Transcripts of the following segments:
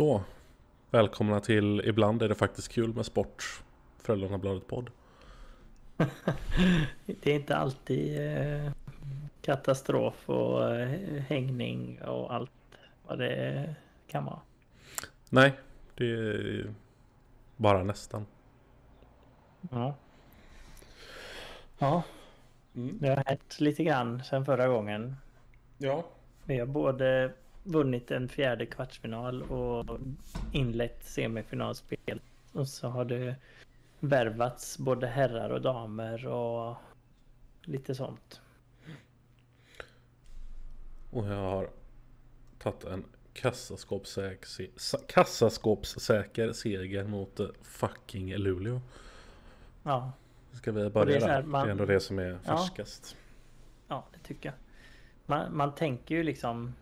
Så, välkomna till Ibland är det faktiskt kul med sport. Frölundabladet podd. det är inte alltid eh, katastrof och eh, hängning och allt vad det kan vara. Nej, det är bara nästan. Ja. Ja, Mm. det har hänt lite grann sedan förra gången. Ja. Vi har både vunnit en fjärde kvartsfinal och inlett semifinalspel. Och så har det värvats både herrar och damer och lite sånt. Och jag har tagit en kassaskåpssäker, se- sa- kassaskåpssäker seger mot eh, fucking Luleå. Ja, Ska vi Och det börja är man- Det är ändå det som är Ja. färskast. ja det tycker jag. Man, man tänker ju liksom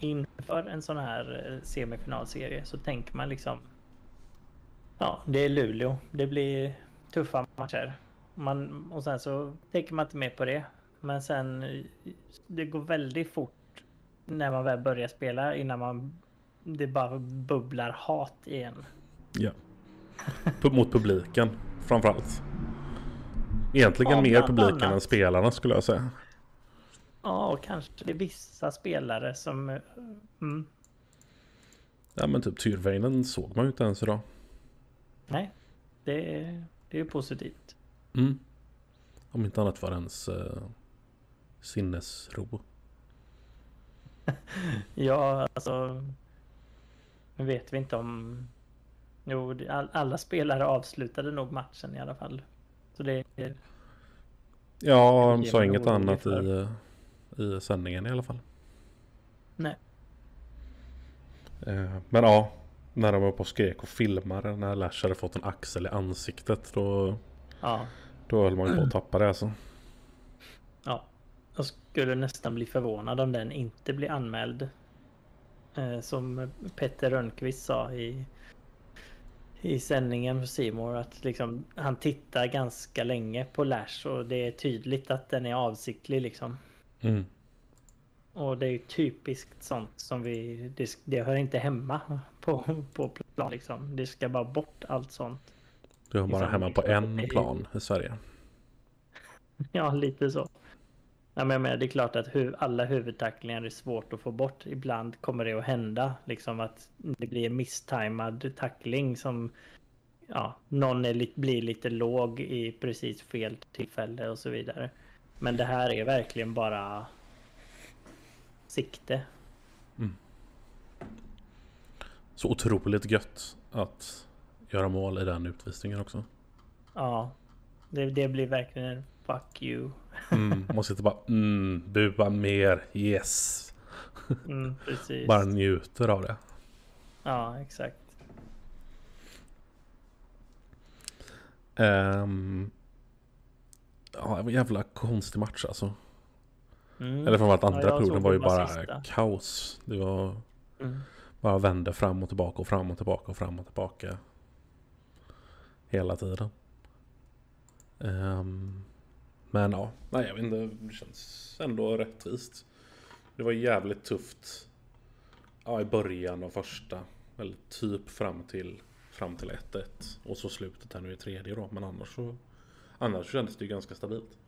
inför en sån här eh, semifinalserie så tänker man liksom Ja, det är Luleå. Det blir tuffa matcher. Man, och sen så tänker man inte mer på det. Men sen eh, det går väldigt fort när man väl börjar spela innan man det bara bubblar hat igen. Ja. Mot publiken framförallt. Egentligen Ja, mer publiken än annat. spelarna skulle jag säga. Ja, och kanske det är vissa spelare som... eh, Mm, Ja men typ Tyrväinen såg man ju inte ens idag. nej, det, är- det är ju positivt. Mm. Om inte annat för ens eh, sinnesro. Ja, alltså... Nu vet vi inte om... Jo, all, alla spelare avslutade nog matchen i alla fall. Så det är... Ja, de sa inget annat i, eh, i sändningen i alla fall. Nej. Eh, Men ja, när de var på och skrek och filmade när Lash hade fått en axel i ansiktet då, Ja, då höll man ju på att tappa det alltså. ja. Jag skulle nästan bli förvånad om den inte blir anmäld. Eh, som Petter Rönnqvist sa i, i sändningen för Simor att liksom, han tittar ganska länge på Lash och det är tydligt att den är avsiktlig liksom. Mm. Och det är ju typiskt sånt som vi... Det, det hör inte hemma på, på plan liksom. Det ska bara bort allt sånt. Du har bara Liksom, hemma på en plan i Sverige. Ja, lite så. Ja, men jag menar, det är klart att hu alla huvudtacklingar är svårt att få bort. Ibland kommer det att hända. Liksom att det blir en misstajmad tackling som... Ja, någon li- blir lite låg i precis fel tillfälle och så vidare. Men det här är verkligen bara... Sikte. Så otroligt gött att göra mål i den utvisningen också. Ja, det, det blir verkligen en fuck you. Mm. Man sitter bara mm, bua mer, yes. Mm. Bara njuter av det. Ja, exakt. Um, ja, jävla konstig match alltså. Mm. Eller framförallt Ja, andra jag perioden var ju bara sista. kaos. Det var Mm. bara vände fram och tillbaka och fram och tillbaka och fram och tillbaka. Hela tiden. Ehm, men ja, nej jag vet inte. Det känns ändå rättvist. Det var jävligt tufft. Ja, i början av första. Eller typ fram till fram till 1-1. Och så slutet här nu i tredje då. Men annars så Annars kändes det ju ganska stabilt.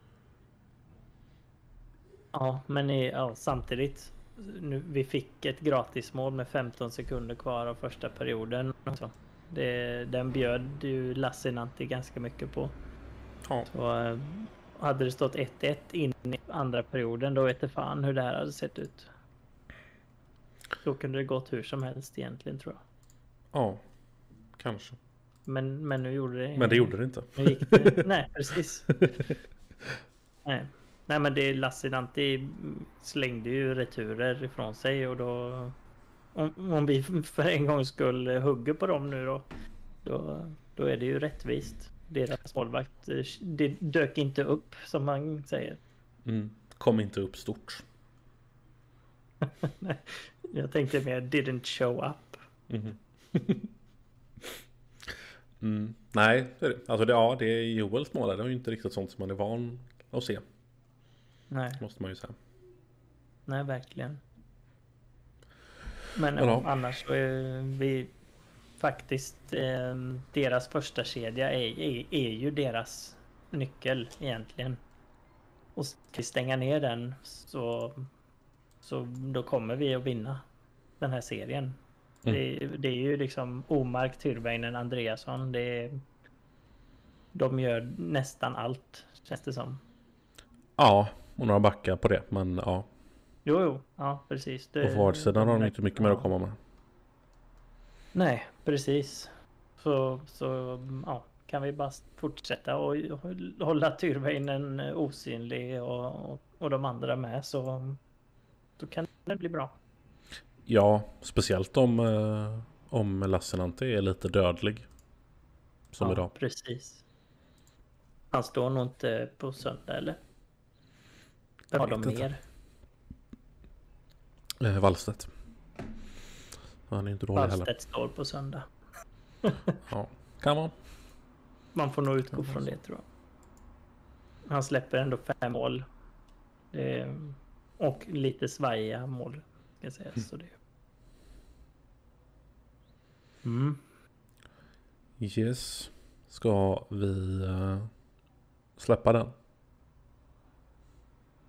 Ja, men i, ja, samtidigt. Nu, vi fick ett gratismål med 15 sekunder kvar av första perioden. Så det, den bjöd ju Lassinantti ganska mycket på. Ja. Så, eh, hade det stått 1-1 in i andra perioden, då vet jag fan hur det här hade sett ut. Då kunde det gått hur som helst egentligen tror jag. Ja, kanske. Men, men nu gjorde det Men det gjorde det inte. Det. Nej, precis. Nej. Nej, men det Lassinantti slängde ju returer ifrån sig och då... Om, om vi för en gång skull hugger på dem nu då, då, då är det ju rättvist. Deras målvakt eh, det dök inte upp som man säger. Mm. Kom inte upp stort. Jag tänkte mer didn't show up. Mhm. Mm. Nej. Alltså det, ja, det är Joels mål. Det är ju inte riktigt sånt som man är van att se. Nej, Måste man ju säga. nej verkligen. Men Ja. annars så är vi faktiskt eh, deras första kedja är, är, är ju deras nyckel egentligen. Och ska vi stänga ner den så, så då kommer vi att vinna den här serien. Mm. Det, det är ju liksom Omark, Tyrväinen, Andreasson. Det är, de gör nästan allt känns det som. Ja, och några backar på det. Men ja, Jo, jo, ja precis. Det, på forwardsidan har de inte mycket mer att komma med. Nej, precis. Så, så ja, kan vi bara fortsätta och hålla Tyrväinen osynlig och, och de andra med så då kan det bli bra. Ja, speciellt om, eh, om Lassinantti är lite dödlig. Som ja, idag. Precis. Han står nog inte på söndag eller? Jag Har de mer? Eh, Wallstedt. Han är inte dålig heller. Wallstedt står på söndag. Ja, kan man. Man får nog utgå från det tror jag. Han släpper ändå fem mål. Eh, och lite svajiga mål. Ska sägas. Så det... Mm. Yes. Ska vi eh, släppa den?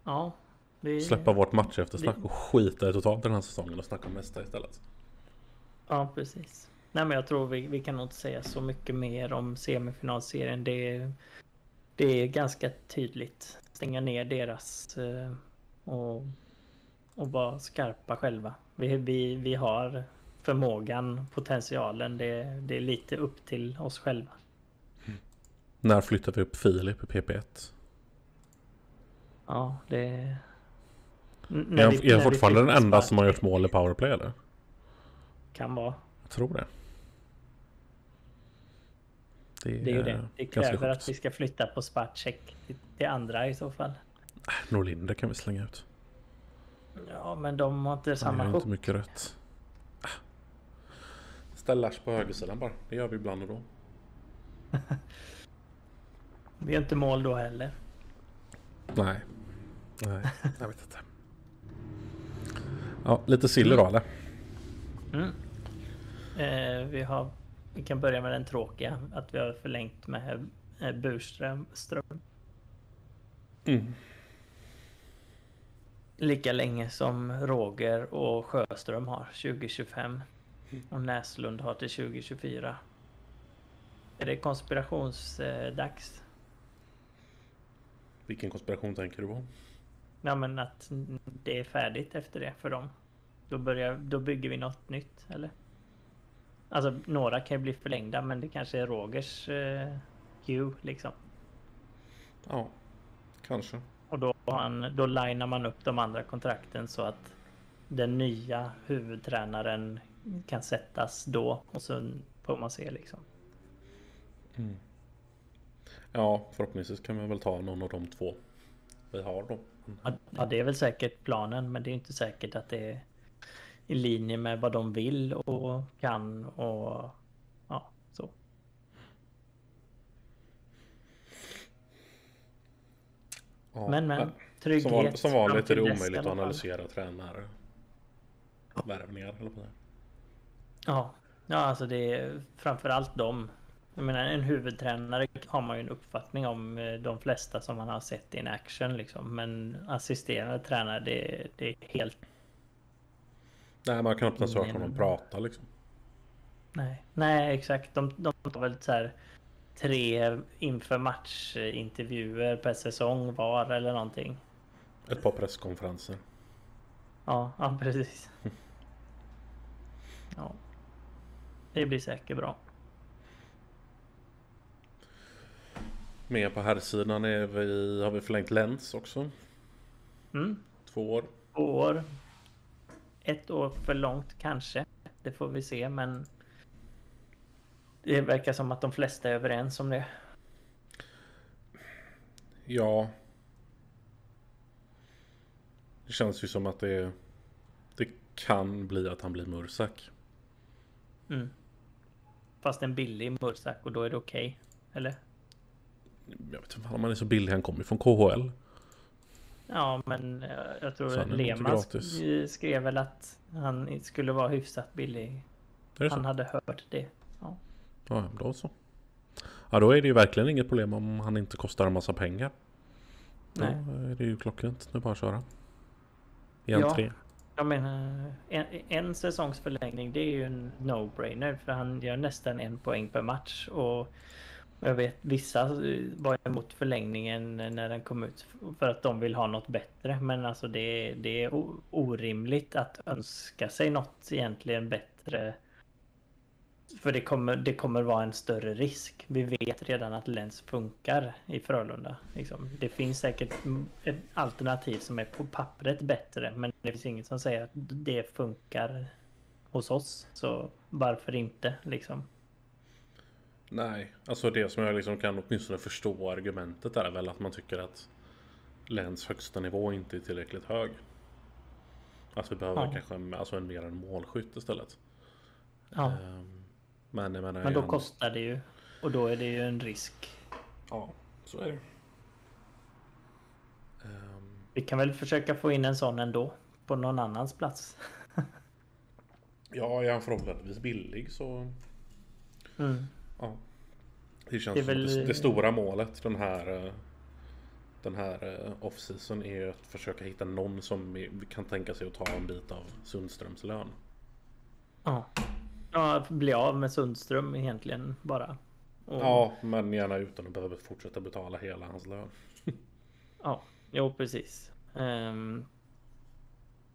Ja. Vi... Släppa vårt match efter snack och skita i totalt den här säsongen och snacka om nästa istället. Ja, precis. Nej, men jag tror vi, vi kan nog inte säga så mycket mer om semifinalserien. Det är, det är ganska tydligt. Stänga ner deras eh, och, och vara skarpa själva. Vi, vi, vi har förmågan, potentialen. Det, det är lite upp till oss själva. När flyttar vi upp Filip i PP1? Ja, det... N- Är när han, vi- är han fortfarande den enda som har gjort mål i powerplay eller? Kan vara. Jag tror det. Det är ju det. Det kräver att vi ska flytta på Spacek till, till andra i så fall. Norlinder kan vi slänga ut. Ja, men de har inte samma hook. inte mycket rätt. Ställ Lash på högersidan bara. Det gör vi ibland och då. Vi gör inte mål då heller. Nej. Nej, jag vet inte. Ja, lite sill idag eller? Mm. Eh, vi, har, vi kan börja med den tråkiga. Att vi har förlängt med eh, Burström. Ström. Mm. Lika länge som Roger och Sjöström har. 2025. Och Näslund har till 2024. Är det konspirationsdags? Vilken konspiration tänker du på? Ja men att det är färdigt efter det för dem. Då, börjar, då bygger vi något nytt eller? Alltså några kan ju bli förlängda men det kanske är Rogers eh, liksom. Ja, kanske. Och då, han, då linar man upp de andra kontrakten så att den nya huvudtränaren kan sättas då och så får man se liksom. Mm. Ja, förhoppningsvis kan vi väl ta någon av de två vi har då. Ja, det är väl säkert planen men det är inte säkert att det är i linje med vad de vill och kan och ja, så. Ja, Men men, Som, trygghet. som vanligt är det omöjligt att analysera tränare. Värvningar eller på det. Ja, ja alltså det är framförallt dem. Jag menar en huvudtränare har man ju en uppfattning om eh, de flesta som man har sett in action liksom. Men assisterande tränare det, det är helt Nej, man kan inte ens höra honom prata liksom. Nej, nej exakt. De, de tar väl så här tre inför matchintervjuer per säsong var eller någonting. Ett par presskonferenser. Ja, ja precis. Ja. Det blir säkert bra. Med på här sidan är vi, har vi förlängt Lens också. Mm. Två år. Två år. Ett år för långt kanske. Det får vi se men det verkar som att de flesta är överens om det. Ja. Det känns ju som att det, det kan bli att han blir Mursak. Mm. Fast en billig Mursak och då är det okej. Eller? Jag vet inte om han är så billig, han kommer ju från KHL. Ja, men eh, jag tror han nog Lehmann sk- skrev väl att han skulle vara hyfsat billig. Det så? Han hade hört det. Ja, då så. Ja, då är det ju verkligen inget problem om han inte kostar en massa pengar. Då Nej. är det ju klockrent. Nu bara att köra. I Ja. Jag menar, eh, en, en säsongs förlängning det är ju en no-brainer för han gör nästan en poäng per match. Och jag vet vissa eh, var emot förlängningen när den kom ut för att de vill ha något bättre. Men alltså det, det är orimligt att önska sig något egentligen bättre. För det kommer, det kommer vara en större risk. Vi vet redan att Lens funkar i Frölunda. Liksom. Det finns säkert ett alternativ som är på pappret bättre. Men det finns inget som säger att det funkar hos oss. Så varför inte liksom? Nej, alltså det som jag liksom kan åtminstone förstå argumentet är väl att man tycker att Läns högsta nivå inte är tillräckligt hög. Att vi behöver Ja. kanske alltså en mer en målskytt istället. Ja, Ehm, Men jag menar... men då han- kostar det ju. Och då är det ju en risk. Ja, så är det. Ehm, Vi kan väl försöka få in en sån ändå. På någon annans plats. Ja, är han förhållandevis billig så... Mm. Ja. Det känns Det är som väl- det, det stora målet den här... eh, Den här eh, off-season är ju att försöka hitta någon som kan tänka sig att ta en bit av Sundströms lön. Ja. Ja, bli av med Sundström egentligen bara. Och, Ja, men gärna utan att behöva fortsätta betala hela hans lön. Ja, jo precis. Ehm,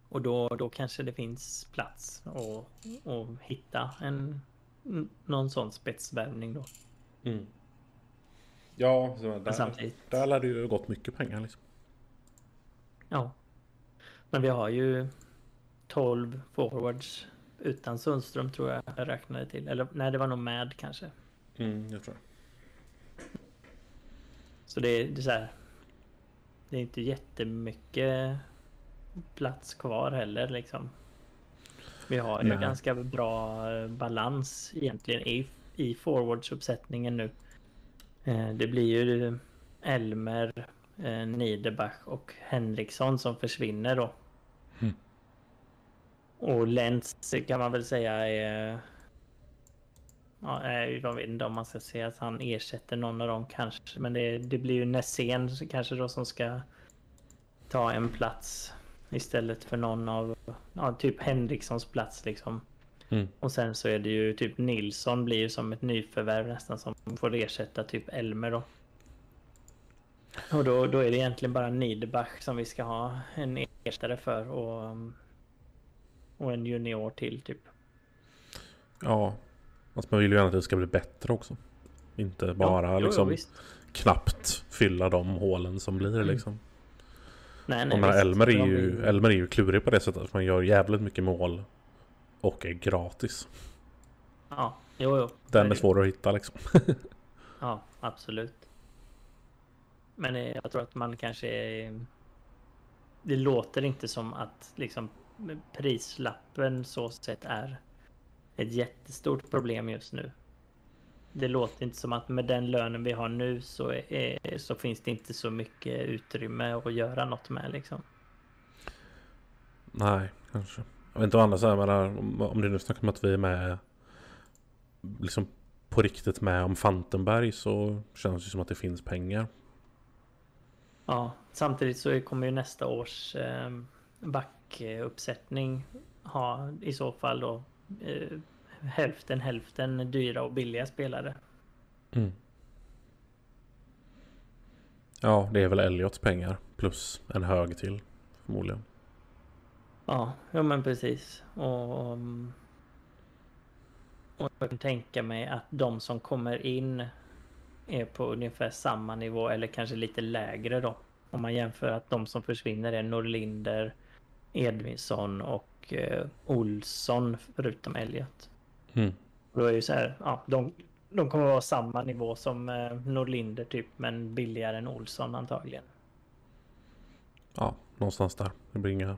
och då, då kanske det finns plats och, och hitta en någon sån spetsvärvning då. Mm. Ja, där, samtidigt. där lär det ju gått mycket pengar liksom. Ja. Men vi har ju 12 forwards utan Sundström tror jag jag räknade till. Eller nej, det var nog med kanske. Mm, jag tror Så det är, det är så här. Det är inte jättemycket plats kvar heller liksom. Vi har ju Nej. ganska bra eh, balans egentligen i, i forwardsuppsättningen nu. Eh, Det blir ju Elmer, eh, Niederbach och Henriksson som försvinner då. Mm. Och Lentz kan man väl säga är... Ja, eh, jag vet inte om man ska säga att han ersätter någon av dem kanske. Men det, det blir ju Nässén kanske då som ska ta en plats istället för någon av, ja, typ Henrikssons plats liksom. Mm. Och sen så är det ju typ Nilsson blir ju som ett nyförvärv nästan som får ersätta typ Elmer då. Och då, då är det egentligen bara Niederbach som vi ska ha en ersättare för och, um, och en junior till typ. Ja. Fast man vill ju gärna att det ska bli bättre också. Inte bara jo, jo, liksom visst. knappt fylla de hålen som blir Mm. liksom. Nej, nej, visst. Elmer, är ju, Elmer är ju klurig på det sättet att man gör jävligt mycket mål och är gratis. Ja, jo, jo. Den är svår att hitta liksom. Ja, absolut. Men eh, jag tror att man kanske... är- Det låter inte som att liksom prislappen så sett är ett jättestort problem just nu. Det låter inte som att med den lönen vi har nu så, är, så finns det inte så mycket utrymme att göra något med liksom. Nej, kanske. Jag vet inte vad andra säger, men om, det nu snackar om att vi är med liksom på riktigt med om Fantenberg så känns det som att det finns pengar. Ja, samtidigt så kommer ju nästa års eh, backuppsättning ha i så fall då eh, hälften hälften dyra och billiga spelare. Mm. Ja, det är väl Elliots pengar plus en hög till förmodligen. Ja, ja men precis. Och, och jag kan tänka mig att de som kommer in är på ungefär samma nivå eller kanske lite lägre då. Om man jämför att de som försvinner är Norlinder, Edvinsson och eh, Olsson förutom Elliot. Mm. Då är ju så här, ja, de, de kommer vara samma nivå som eh, Norlinder typ, men billigare än Olsson antagligen. Ja, någonstans där. Det blir inga,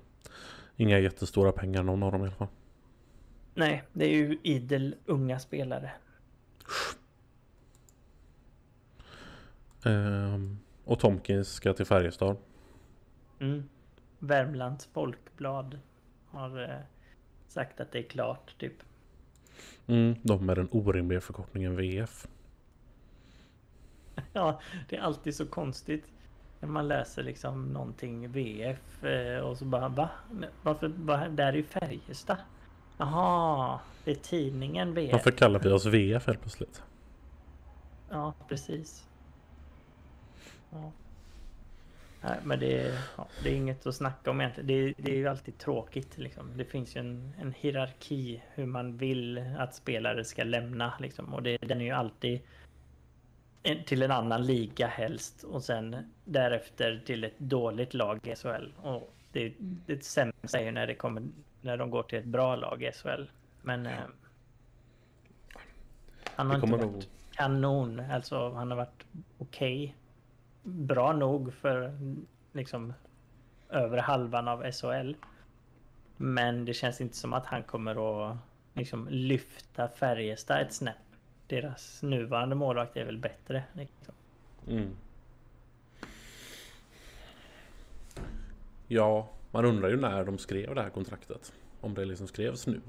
inga jättestora pengar någon av dem i alla fall. Nej, det är ju idel unga spelare. Ehm, och Tomkins ska till Färjestad. Mm. Värmlands Folkblad har eh, sagt att det är klart typ. Mm, de med den orimliga förkortningen VF. Ja, det är alltid så konstigt. När man läser liksom någonting VF eh, och så bara va? Varför? Va? Där är ju Färjestad. Jaha, det är tidningen VF. Varför kallar vi oss VF helt plötsligt? Ja, precis. Ja. Nej, men det är, ja, det är inget att snacka om egentligen. Det, är- det är ju alltid tråkigt liksom. Det finns ju en, en hierarki hur man vill att spelare ska lämna liksom. Och det, den är ju alltid en, till en annan liga helst och sen därefter till ett dåligt lag i SHL. Och det, det sämsta är ju när det kommer när de går till ett bra lag i SHL. Men eh, han har inte varit nog... kanon. Alltså han har varit okej. Bra nog för liksom över halvan av SHL. Men det känns inte som att han kommer att liksom lyfta Färjestad ett snäpp. Deras nuvarande målvakt är väl bättre. Liksom. Mm. Ja, man undrar ju när de skrev det här kontraktet. Om det liksom skrevs nu.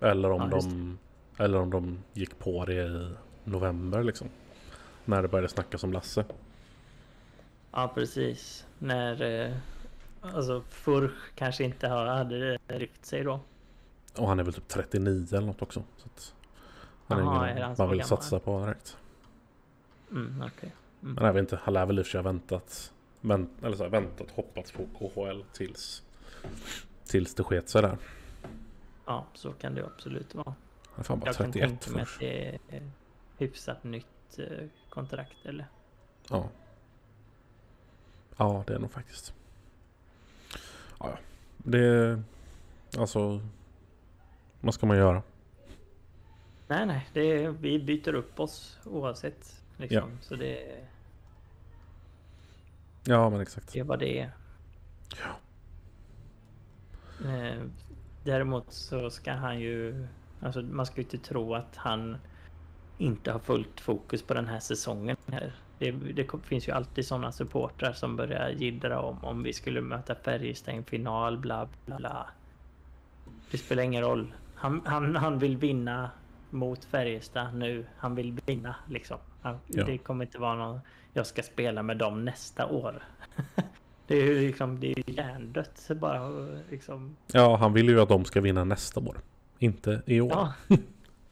Eller om, Ja, de, eller om de gick på det i november liksom. När det började snackas om Lasse. Ja precis. När eh, alltså Furch kanske inte hade lyft sig då. Och han är väl typ 39 eller något också. Så att han är ingen är man vill gammal? satsa på direkt. Mm, okej. Men jag vet inte, han lär väl i och för sig ha väntat. Men, eller så här, väntat, hoppats på KHL tills, tills det sket sig där. Ja, så kan det absolut vara. Han är fan bara Jag kan 31 tänka mig att det är hyfsat nytt eh, kontrakt eller? Ja. Ja, det är nog faktiskt. Ja, ja. Det... Alltså... Vad ska man göra? Nej, nej, det vi byter upp oss oavsett. Liksom. Så det, Ja, men exakt. det är vad det är. Ja. Eh, Däremot så ska han ju... Alltså man ska ju inte tro att han inte har fullt fokus på den här säsongen. Här. Det, det finns ju alltid sådana supportrar som börjar jiddra om om vi skulle möta Färjestad i en final, bla bla bla. Det spelar ingen roll. Han, han, han vill vinna mot Färjestad nu. Han vill vinna liksom. Han, Ja. Det kommer inte vara någon... Jag ska spela med dem nästa år. det är ju liksom, det är hjärndött bara liksom. Ja, han vill ju att de ska vinna nästa år. Inte i år. Ja.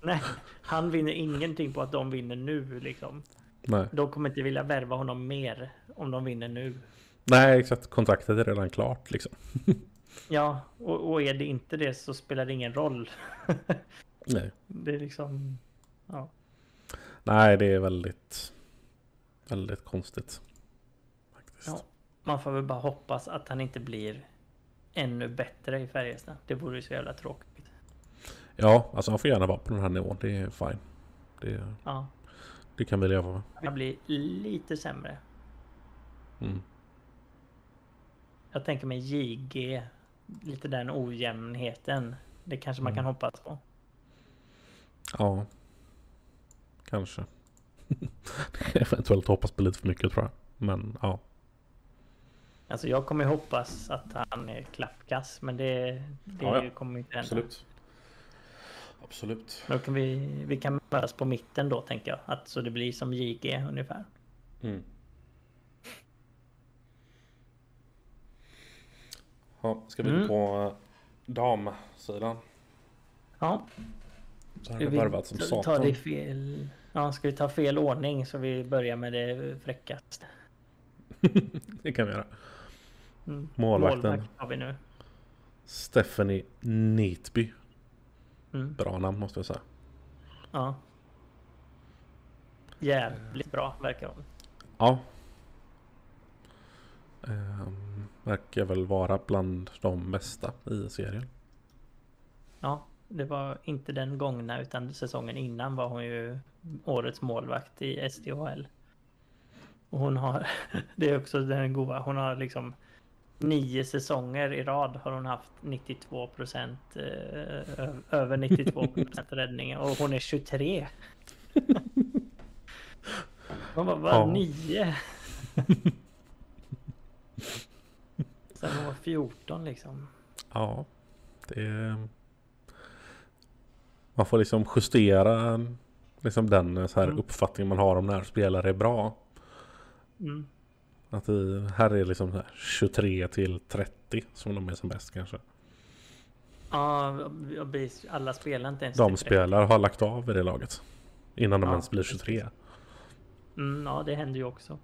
Nej, han vinner ingenting på att de vinner nu liksom. Nej. De kommer inte vilja värva honom mer om de vinner nu. Nej, exakt. Kontraktet är redan klart liksom. Ja, och, och är det inte det så spelar det ingen roll. Nej. det är liksom... Ja. Nej, det är väldigt... Väldigt konstigt. Faktiskt. Ja. Man får väl bara hoppas att han inte blir ännu bättre i Färjestad. Det vore ju så jävla tråkigt. Ja, alltså han får gärna vara på den här nivån. Det är fine. Det, Ja, det kan vi leva med. han blir lite sämre. Mm. Jag tänker mig JG, lite den ojämnheten. Det kanske man Mm. kan hoppas på. Ja. Kanske. Eventuellt hoppas på lite för mycket tror jag. Men ja. Alltså jag kommer hoppas att han är klappkass, men det, det Ja, ja. kommer inte hända. Absolut. Absolut. Då kan vi, vi kan mötas på mitten då tänker jag. Att, så det blir som JG ungefär. Mm. Ja, ska vi Mm. på damsidan? Ja, Så har det vi värvat som ta- satan. ta det fel... Ja, ska vi ta fel ordning så vi börjar med det fräckaste? det kan vi göra. Mm. Målvakten. Målvakt har vi nu. Stephanie Neatby. Mm. Bra namn måste jag säga. Ja. Jävligt bra verkar hon. Ja. Ehm, verkar väl vara bland de bästa i serien. Ja, det var inte den gångna utan säsongen innan var hon ju årets målvakt i SDHL. Och hon har, det är också den goda, hon har liksom nio säsonger i rad har hon haft 92 procent, eh, över 92 procent räddning och hon är 23. Hon bara, vad Ja. nio? 14 liksom. Ja, det är... Man får liksom justera liksom den så här Mm. uppfattning man har om när spelare är bra. Mm. Att det, här är liksom så här 23 till 30 som de är som bäst kanske. Ja, alla spelar inte ens De till 30. spelare har lagt av i det laget. Innan de Ja, ens blir precis. 23. Mm, ja, det händer ju också.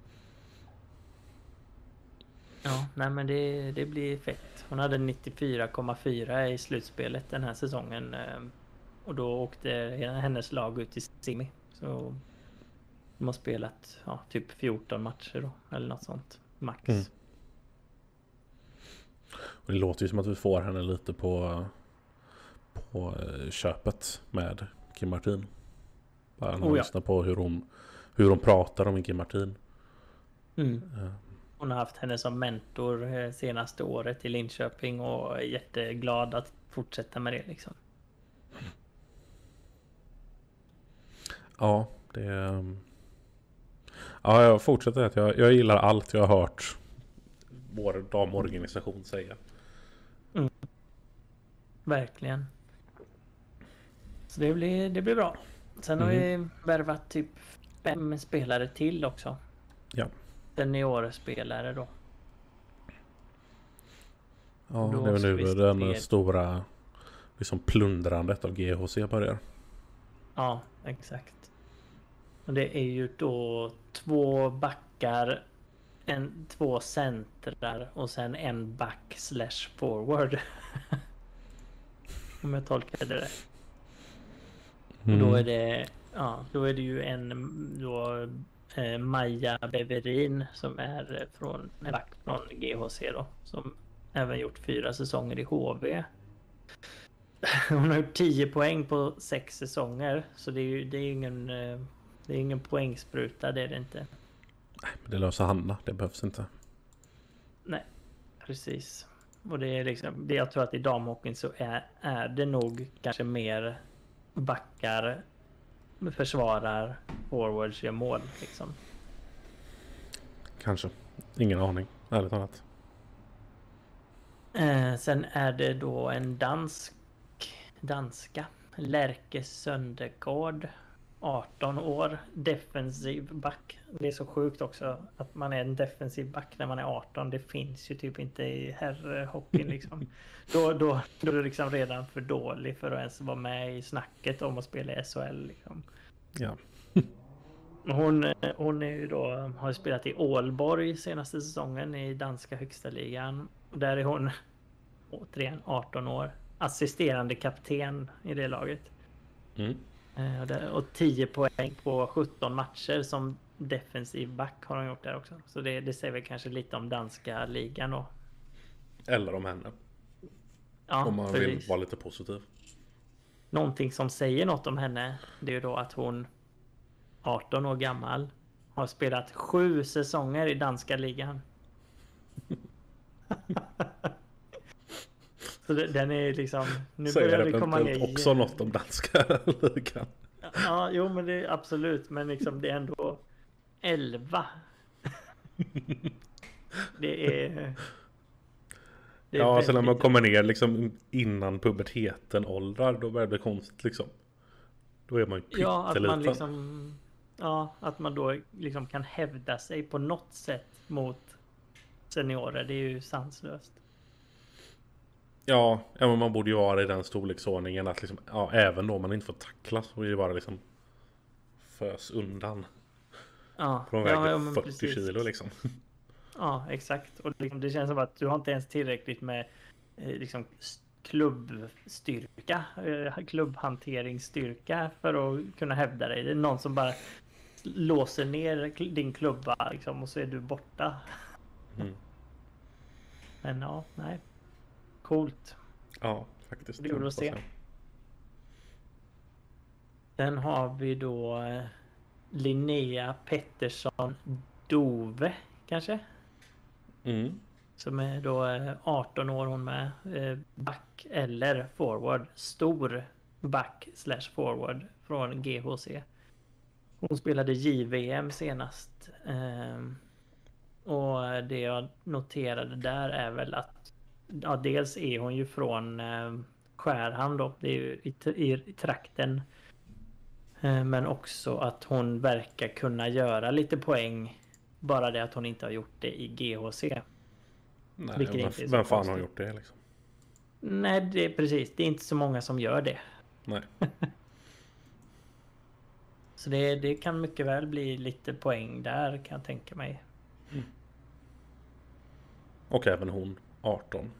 Ja, nej men det, det blir fett. Hon hade 94,4 i slutspelet den här säsongen. eh, Och då åkte hennes lag ut i semi. Så de har spelat ja, typ 14 matcher då, eller något sånt. Max. Mm. Och det låter ju som att vi får henne lite på, på eh, köpet med Kim Martin. Bara när man Oh ja. lyssnar på hur hon, hur hon pratar om Kim Martin. Mm. Eh, Hon har haft henne som mentor eh, senaste året i Linköping och är jätteglad att fortsätta med det liksom. Ja, det... Ja, jag fortsätter att jag, jag gillar allt jag har hört vår damorganisation säga. Verkligen. Så det blir, det blir bra. Sen har vi värvat typ fem spelare till också. Ja. Seniorspelare då. Ja, Då det är nu den stora liksom plundrandet av GHC börjar. Ja, exakt. Och det är ju då två backar, en, två centrar och sen en back slash forward. Om jag tolkar det rätt. Och då är det, ja, då är det ju en då, eh, Maja Beverin som är från, en back från GHC då. Som även gjort fyra säsonger i HV. Hon har gjort 10 poäng på sex säsonger. Så det är ju det är ingen, eh, det är ingen poängspruta, det är det inte. Men Det löser Hanna, det behövs inte. Precis. Och det är liksom, det jag tror att i damhockeyn så är, är det nog kanske mer backar, försvarar, forwards gör mål liksom. Kanske. Ingen aning, ärligt talat. Eh, sen är det då en dansk, danska, Lärke Söndergaard, 18 år, defensiv back. Det är så sjukt också att man är en defensiv back när man är 18. Det finns ju typ inte i herrhockeyn liksom. Då, då, då är du liksom redan för dålig för att ens vara med i snacket om att spela i SHL. Liksom. Ja. Hon, hon är ju då, har spelat i Ålborg senaste säsongen i danska högsta ligan. Där är hon återigen 18 år. Assisterande kapten i det laget. Mm. Eh, och där- Och 10 poäng på 17 matcher som defensiv back har hon gjort där också. Så det, det säger väl kanske lite om danska ligan då. Eller om henne. Ja, om man precis. vill vara lite positiv. Någonting som säger något om henne. Det är ju då att hon 18 år gammal har spelat sju säsonger i danska ligan. Så den är liksom... Nu Säger börjar det komma ner... också något om danska ligan. Ja, jo men det är absolut. Men liksom det är ändå 11. Det är... det är Ja, sen när man väldigt- kommer ner liksom innan puberteten åldrar, då börjar det bli konstigt liksom. Då är man ju Ja, att man pytteliten. liksom... Ja, att man då liksom kan hävda sig på något sätt mot seniorer. Det är ju sanslöst. Ja, ja, men man borde ju vara i den storleksordningen att liksom, ja, även då man inte får tackla så vill det vara liksom fös undan. Ja, För de väger ja, men 40 precis. kilo liksom. Ja, exakt. Och liksom, det känns som att du har inte ens tillräckligt med eh, liksom, klubbstyrka, eh, klubbhanteringsstyrka för att kunna hävda dig. Det är någon som bara låser ner din klubba liksom, och så är du borta. Mm. Men ja, nej. Coolt. Ja, faktiskt. Det gjorde att se. Sen har vi då eh, Linnea Pettersson Dove kanske? Mm. Som är då eh, 18 år hon med. eh, Back eller forward. Stor back slash forward från GHC. Hon spelade JVM senast. ehm, Och det jag noterade där är väl att ja, dels är hon ju från eh, Skärhamn då. Det är ju i, i, i trakten. Eh, men också att hon verkar kunna göra lite poäng. Bara det att hon inte har gjort det i GHC. Nej, Vilket vem, inte vem fan har gjort det liksom? Nej, det är precis. Det är inte så många som gör det. Nej. Så det, det kan mycket väl bli lite poäng där kan jag tänka mig. Och även hon, 18.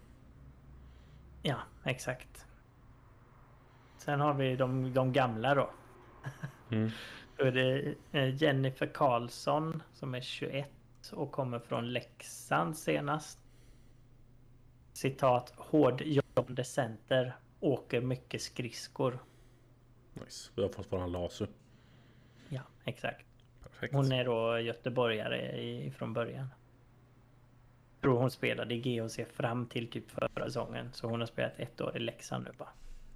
Ja, exakt. Sen har vi de, de gamla då. Mm. Då är det eh, Jennifer Karlsson som är 21 och kommer från Leksand senast. Citat hårdjobbande center. Åker mycket skridskor. Nice. Vi har fått våran laser. Ja, exakt. Perfekt. Hon är då göteborgare i, från början. Tror hon spelade i GHC fram till typ förra säsongen. Så hon har spelat ett år i Leksand nu bara.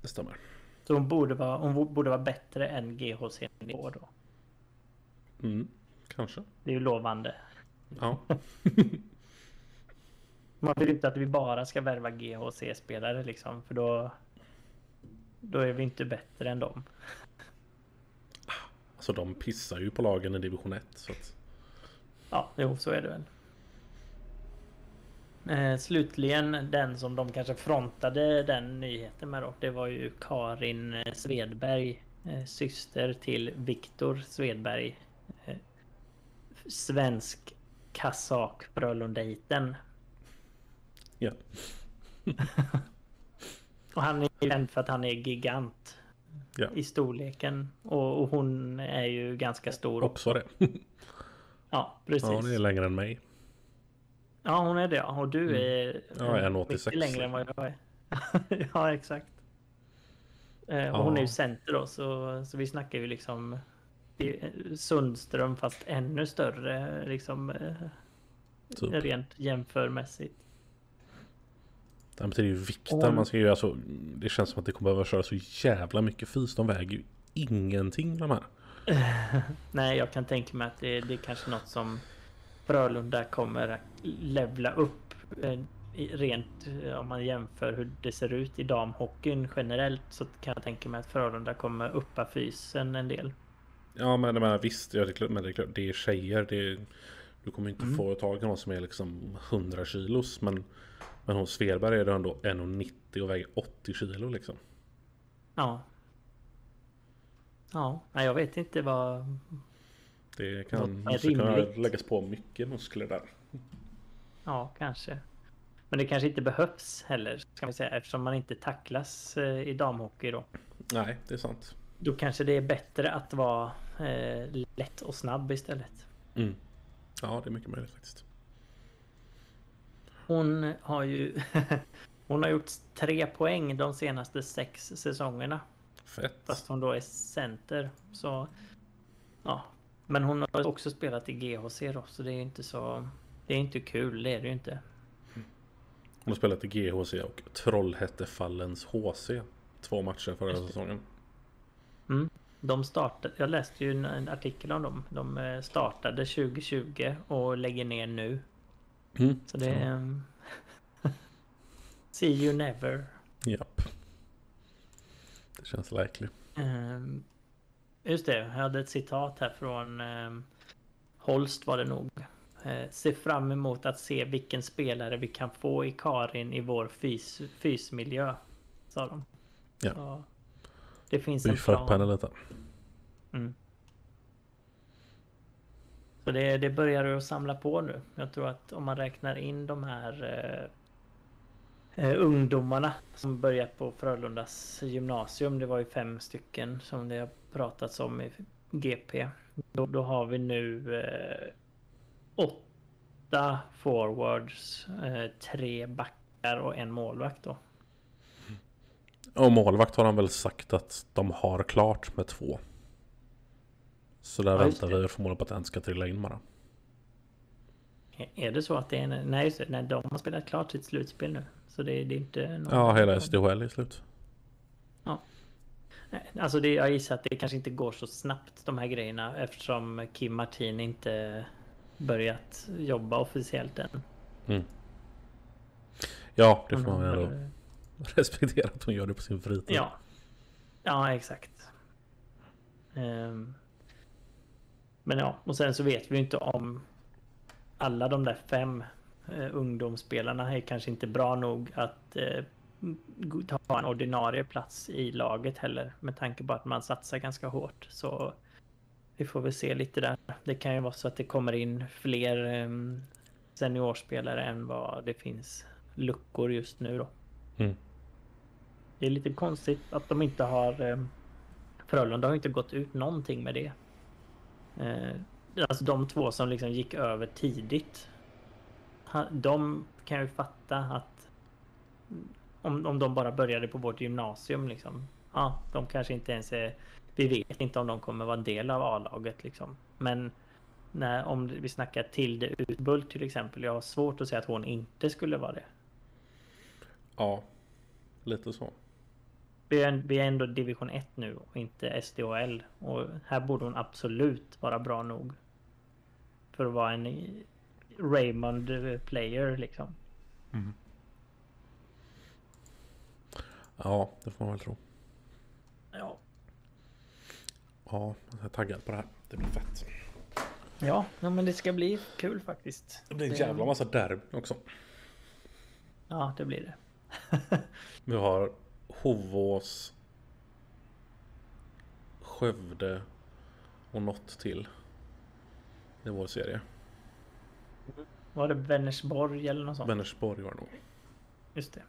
Det stämmer. Så hon borde vara, hon borde vara bättre än GHC nivå då. Mm. Kanske. Det är ju lovande. Ja. Man vill inte att vi bara ska värva GHC-spelare liksom. För då... Då är vi inte bättre än dem. Alltså de pissar ju på lagen i division 1. Så att... Ja, jo, så är det väl. Eh, slutligen den som de kanske frontade den nyheten med då. Det var ju Karin eh, Svedberg. Eh, syster till Viktor Svedberg. Eh, svensk kazak Frölundajiten. Ja. Och han är känd för att han är gigant. Ja. I storleken. Och, och hon är ju ganska stor. Också det. Ja, precis. Ja, hon är längre än mig. Ja, hon är det. ja. Och du är Ja, eh, 1,86. mycket längre än vad jag är. ja, exakt. Eh, och hon är ju Ja. center då, så, så vi snackar ju liksom det är Sundström fast ännu större liksom eh, Typ. rent jämförmässigt. Det här betyder ju vikten. Man ska ju alltså, det känns som att det kommer behöva köra så jävla mycket fys. De väger ju ingenting de här. Nej, jag kan tänka mig att det, det är kanske något som Frölunda kommer att levla upp eh, rent eh, om man jämför hur det ser ut i damhockeyn generellt så kan jag tänka mig att Frölunda kommer uppa fysen en del. Ja men jag menar visst, ja, det är klart, men det är klart, det är tjejer. Det är, du kommer inte Mm. få tag i någon som är liksom 100 kilos. Men, men hos Svedberg är det ändå 1,90 och väger 80 kilo liksom. Ja. Ja, jag vet inte vad... Det kan, måste kunna läggas på mycket muskler där. Ja, kanske. Men det kanske inte behövs heller, ska vi säga, eftersom man inte tacklas eh, i damhockey då. Nej, det är sant. Då kanske det är bättre att vara eh, lätt och snabb istället. Mm. Ja, det är mycket möjligt faktiskt. Hon har ju... hon har gjort tre poäng de senaste sex säsongerna. Fett. Fast hon då är center. Så... Ja. Men hon har också spelat i GHC då, så det är inte så... Det är inte kul, det är det ju inte. Hon har spelat i GHC och Trollhättefallens HC. Två matcher förra säsongen. Mm. De startade, jag läste ju en- artikel om dem. De eh, startade 2020 och lägger ner nu. Mm. Så det är... ehm, See you never. Japp. Det känns likely. Ehm, just det, jag hade ett citat här från um, Holst var det nog. Eh, se fram emot att se vilken spelare vi kan få i Karin i vår fys, fysmiljö. Sa de. Ja. Så det finns en plan. henne lite. Mm. Så det, det börjar att samla på nu. Jag tror att om man räknar in de här eh, ungdomarna som börjat på Frölundas gymnasium. Det var ju fem stycken som det har pratats om i GP. Då, då har vi nu eh, åtta forwards, eh, tre backar och en målvakt då. Och målvakt har han väl sagt att de har klart med två. Så där Ja, väntar vi förmodligen på att en ska trilla in bara. Är det så att det är en... Nej, just det. Nej, de har spelat klart sitt slutspel nu. Så det, det är inte... någon- Ja, hela SDHL är slut. Nej, Alltså det, jag gissar att det kanske inte går så snabbt de här grejerna eftersom Kim Martin inte börjat jobba officiellt än. Ja, Ja, det får man ändå respektera att hon gör det på sin fritid. Ja. Ja, exakt. Ehm. Men ja, och sen så vet vi ju inte om alla de där fem eh, ungdomsspelarna är kanske inte bra nog att eh, ta en ordinarie plats i laget heller. Med tanke på att man satsar ganska hårt. Så vi får väl se lite där. Det kan ju vara så att det kommer in fler eh, seniorspelare än vad det finns luckor just nu då. Mm. Det är lite konstigt att de inte har... Eh, Frölunda har inte gått ut någonting med det. Eh, alltså de två som liksom gick över tidigt. De kan ju fatta att om, om de bara började på vårt gymnasium liksom. Ja, de kanske inte ens är... Vi vet inte om de kommer vara en del av A-laget liksom. Men när, om vi snackar Tilde Utbult till exempel. Jag har svårt att säga att hon inte skulle vara det. Ja, lite så. Vi är, vi är ändå division 1 nu och inte SDHL. Och här borde hon absolut vara bra nog. För att vara en Raymond eh, player liksom. Ja, det får man väl tro. Ja. Ja, jag är taggad på det här. Det blir fett. Ja, ja, men det ska bli kul faktiskt. Det blir en jävla massa derby också. Ja, det blir det. Vi har Hovås, Skövde och något till. Är vår serie. Var det Vänersborg eller något sånt? Vänersborg var det nog. Just det.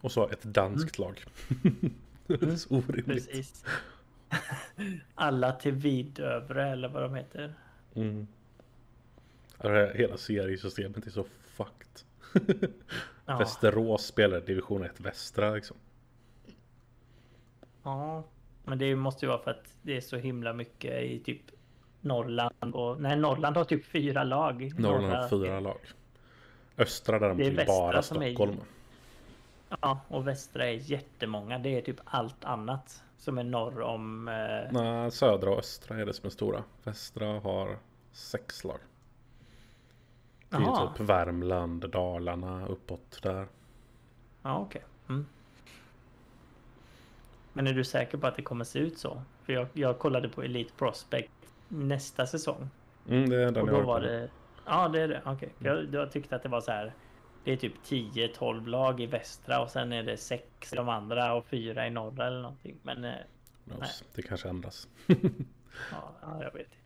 Och så ett danskt lag. det är så orimligt. Precis. Alla till Vidövre eller vad de heter. Mm. Här Hela seriesystemet är så fucked. Ja, Västerås spelar division 1 västra liksom. ja. Men det måste ju vara för att det är så himla mycket i typ Norrland och... Nej, Norrland har typ fyra lag. Norrland har fyra lag. Östra däremot Det är är västra bara som är- Stockholm. Ja, och västra är jättemånga. Det är typ allt annat som är norr om... Eh, Nej, södra och östra är det som är stora. Västra har sex lag. Det är Jaha. typ Värmland, Dalarna, uppåt där. Ja, okej. Mm. Men är du säker på att det kommer se ut så? För jag, jag kollade på Elite Prospect nästa säsong. Mm, det är den och jag då har var det... Ja, det är det. Okej. För Jag, jag tyckte att det var så här... Det är typ 10-12 lag i västra och sen är det sex i de andra och fyra i norra eller någonting. Men eh, Knows. Det kanske ändras. ja, ja, jag vet inte.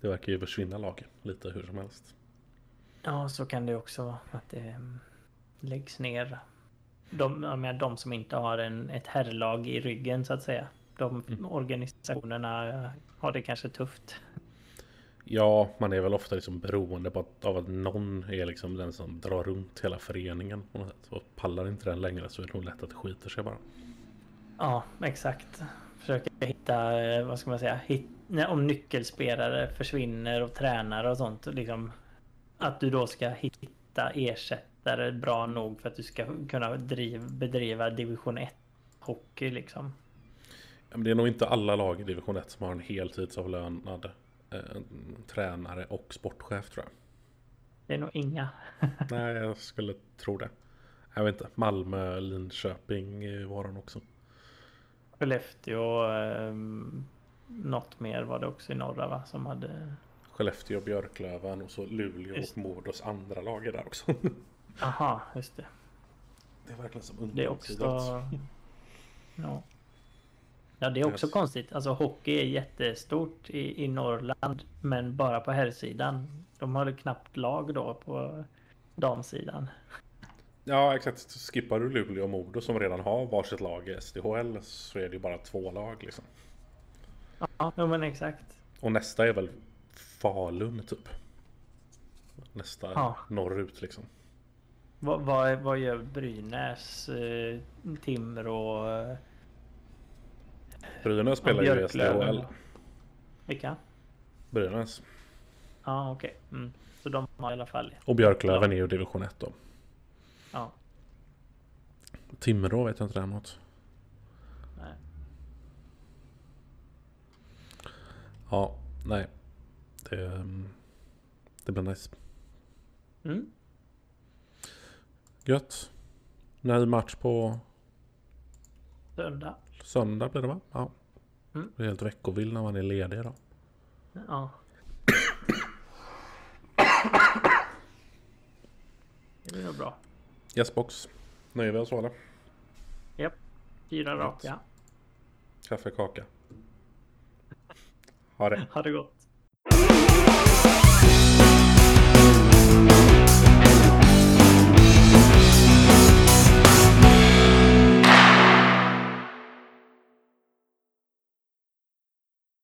Det verkar ju försvinna lag lite hur som helst. Ja, så kan det också vara. Att det mm, läggs ner. De, jag menar, de som inte har en, ett herrlag i ryggen så att säga. De Mm. organisationerna har det kanske tufft. Ja, man är väl ofta liksom beroende på att, av att någon är liksom den som drar runt hela föreningen. på något sätt. Och pallar inte den längre så är det nog lätt att det skiter sig bara. Ja, exakt. Försöka hitta, eh, vad ska man säga, hit, om nyckelspelare försvinner och tränare och sånt. Liksom, att du då ska hitta ersättare bra nog för att du ska kunna driv, bedriva division 1 hockey liksom. Men det är nog inte alla lag i division 1 som har en heltidsavlönad eh, tränare och sportchef tror jag. Det är nog inga. Nej, jag skulle tro det. Jag vet inte. Malmö, Linköping eh, var han också. Skellefteå, eh, något mer var det också i norra va? Som hade... Skellefteå, Björklöven och så Luleå Just. och Modos andra lag är där också. Aha, just det. Det är verkligen som Det är också... Ja. Ja, det är också Yes. konstigt. Alltså hockey är jättestort i, i Norrland, men bara på herrsidan. De har knappt lag då på damsidan. Ja, exakt. Skippar du Luleå och Modo som redan har varsitt lag i SDHL så är det ju bara två lag liksom. Ja, men exakt. Och nästa är väl Falun typ. Nästa Ja. norrut liksom. Vad, vad, är- vad gör Brynäs, eh, Timrå? Brynäs spelar ju i. SDHL. vilka? Brynäs. Ja, okej. Mm. Så de har i alla fall... Och Björklöven är ju division 1 då. Ja, Timrå vet jag inte däremot. nej. Ja, nej. Det, ehm, det blir nice. Mm. Gött. Ny match på Söndag. Söndag blir det va? Ja. Mm. Det är helt veckovill när man är ledig då. Ja. Det blir nog bra. Yes box. Nöjer vi oss så eller? Japp. Fyra raka. Kaffe, kaka. Ha det. Ha det gott.